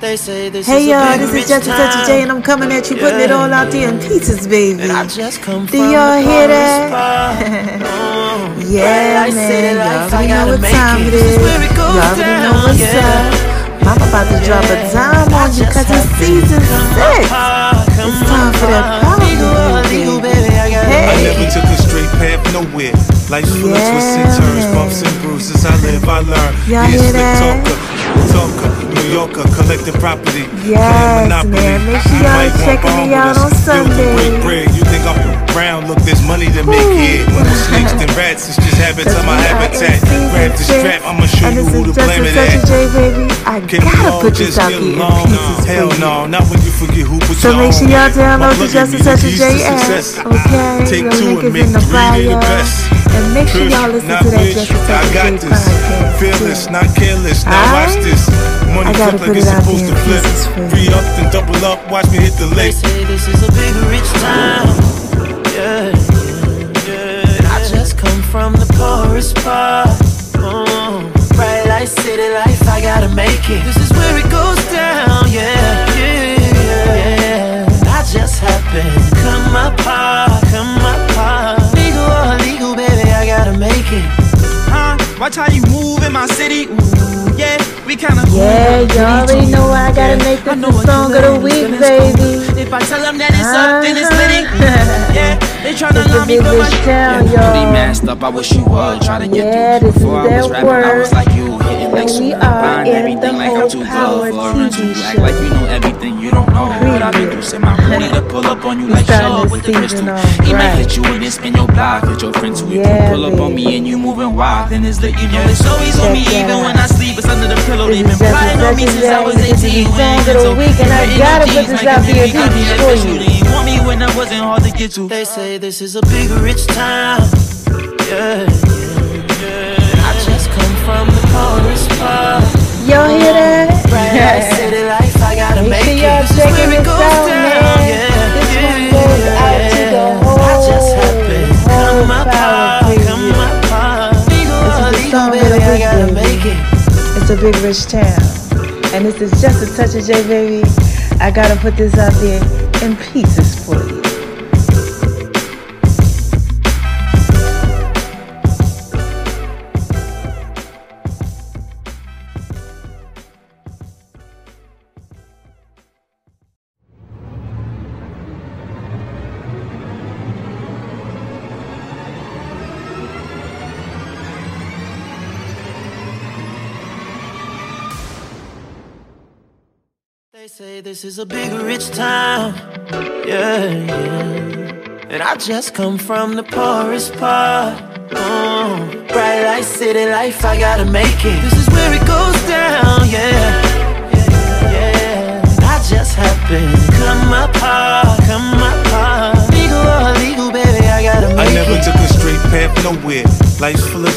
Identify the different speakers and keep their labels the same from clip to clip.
Speaker 1: They say this hey y'all, this is Jesse Touchy J, and I'm coming at you, putting yeah. it all out there in pieces, baby. i just come Do y'all hear that? yeah, man. Y'all already know what time it is. Y'all already know what's up. I'm about to drop a dime on you because it's season six. It's time for that power baby. Hey.
Speaker 2: I never took a straight path nowhere. Life flips yeah. with sin turns, bumps and bruises. I live, I learn.
Speaker 1: Y'all hear that?
Speaker 2: Talker, talker, New Yorker, collecting property.
Speaker 1: Yes, man. Make sure y'all checking me out on Sunday.
Speaker 2: Bread. You think I'm brown? Look, there's money to make here. When the snakes and rats, it's just habits of my habitat. Grab the strap, I'ma show you who to blame it at.
Speaker 1: Can we all just get along?
Speaker 2: Hell no, not when you forget who put
Speaker 1: so. So make sure y'all download the Just Such a J app. Okay,
Speaker 2: Take two and make three the best.
Speaker 1: And make sure y'all listen to that Just Such a J podcast.
Speaker 2: Fearless, not careless. Now watch this. Money flip like it's supposed to flip. Free up and double up. Watch me hit the lake.
Speaker 3: We kinda
Speaker 1: Yeah, y'all already know I gotta make this the song of the week, baby.
Speaker 3: If I tell them that it's up, then it's uh-huh. litty. yeah, they tryna
Speaker 1: love me for my
Speaker 3: town,
Speaker 1: y'all.
Speaker 3: Be masked up, I wish you would. Try to get
Speaker 1: yeah,
Speaker 3: through before I was rapping.
Speaker 1: word.
Speaker 3: I was like you, hitting like
Speaker 1: we are in
Speaker 3: everything
Speaker 1: the
Speaker 3: like I'm too
Speaker 1: power
Speaker 3: good for
Speaker 1: TV
Speaker 3: Act like you know everything you don't know. What I've been through, send my money to pull up on you like show with the pistol. He might hit you and then spin your block. Hit your friends who
Speaker 1: yeah,
Speaker 3: pull up on me and you moving wild. Then it's lit, you know it's always on me even when I sleep. It's under the pillow. They've been plotting on me since I was 18.
Speaker 1: Song of the week, and I gotta put this out there for you.
Speaker 3: Want me when I wasn't hard to get to.
Speaker 4: They say this is a big rich town. Yeah, yeah. I just come from the poorest part.
Speaker 1: Y'all hear that?
Speaker 4: Right, city life, I gotta
Speaker 1: Make
Speaker 4: make
Speaker 1: sure y'all
Speaker 4: it. This is
Speaker 1: checking
Speaker 4: where it
Speaker 1: this
Speaker 4: goes
Speaker 1: out,
Speaker 4: down.
Speaker 1: man.
Speaker 4: Yeah,
Speaker 1: This
Speaker 4: yeah,
Speaker 1: one goes out to the whole,
Speaker 4: I just happened. Come
Speaker 1: whole
Speaker 4: apart, come apart. Legal,
Speaker 1: This is song
Speaker 4: baby, I gotta make it.
Speaker 1: It's a big rich town. And this is just a touch of J, baby. I gotta put this out there in pieces for you.
Speaker 4: They say this is a big rich town. Yeah, yeah. And I just come from the poorest part. Oh, bright light, city life, I gotta make it. This is where it goes down.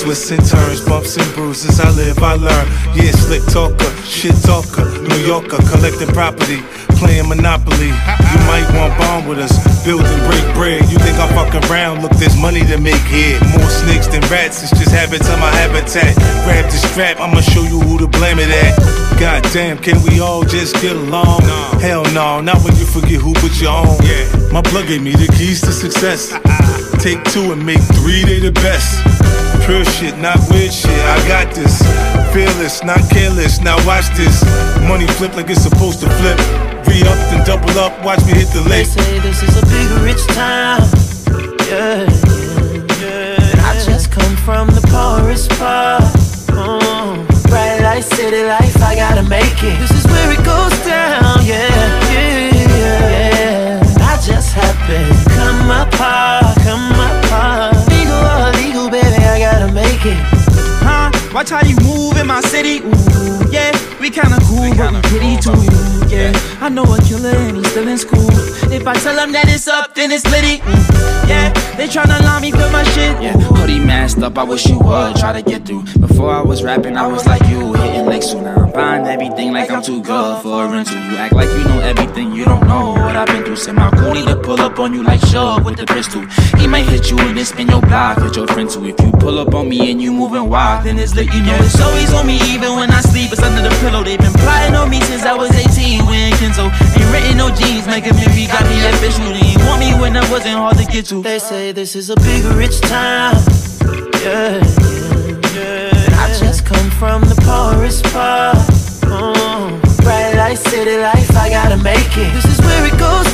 Speaker 2: Twists and turns, bumps and bruises. I live, I learn. Yeah, slick talker, shit talker, New Yorker, collecting property, playing Monopoly. You might want bond with us, build and break bread. You think I'm fucking around? Look, there's money to make here. More snakes than rats, it's just habits of my habitat. Grab the strap, I'ma show you who to blame it at. God damn, can we all just get along? Hell no, not when you forget who put you on. Yeah. My blood gave me the keys to success. Take two and make three, they the best. Pure shit, not weird shit, I got this. Fearless, not careless, now watch this. Money flip like it's supposed to flip. Re up and double up, watch me hit the
Speaker 4: They
Speaker 2: lake.
Speaker 4: say this is a big rich town. Yeah, yeah, yeah. I just come from the poorest part. Oh, bright light, city life, I gotta make it. This is where it goes down. Yeah,
Speaker 3: Watch how you move in my city. Ooh, yeah, we kinda cool, but we pretty too. Yeah, I know a killer and he's still in school. If I tell him that it's up, then it's litty. Yeah, they tryna line me for my shit. Yeah, hoodie masked up, I wish you would try to get through. Before I was rapping, I was like you, hitting licks. So now I'm buying everything like I'm too good for a rental. You act like you know everything, you don't through. Send my coolie to pull up on you like Shug with the pistol. He might hit you and then spin your block, hit your friend too. If you pull up on me and you moving wild, then it's lit. You know it's always on me, even when I sleep. It's under the pillow. They've been plotting on me since I was 18. Wearing Kenzo, ain't written no jeans, making me got me official. They ain't want me when I wasn't hard to get to.
Speaker 4: They say this is a big rich town. Yeah, yeah. And I just come from the poorest part. Oh, bright light, city life, I gotta make it. This is where it goes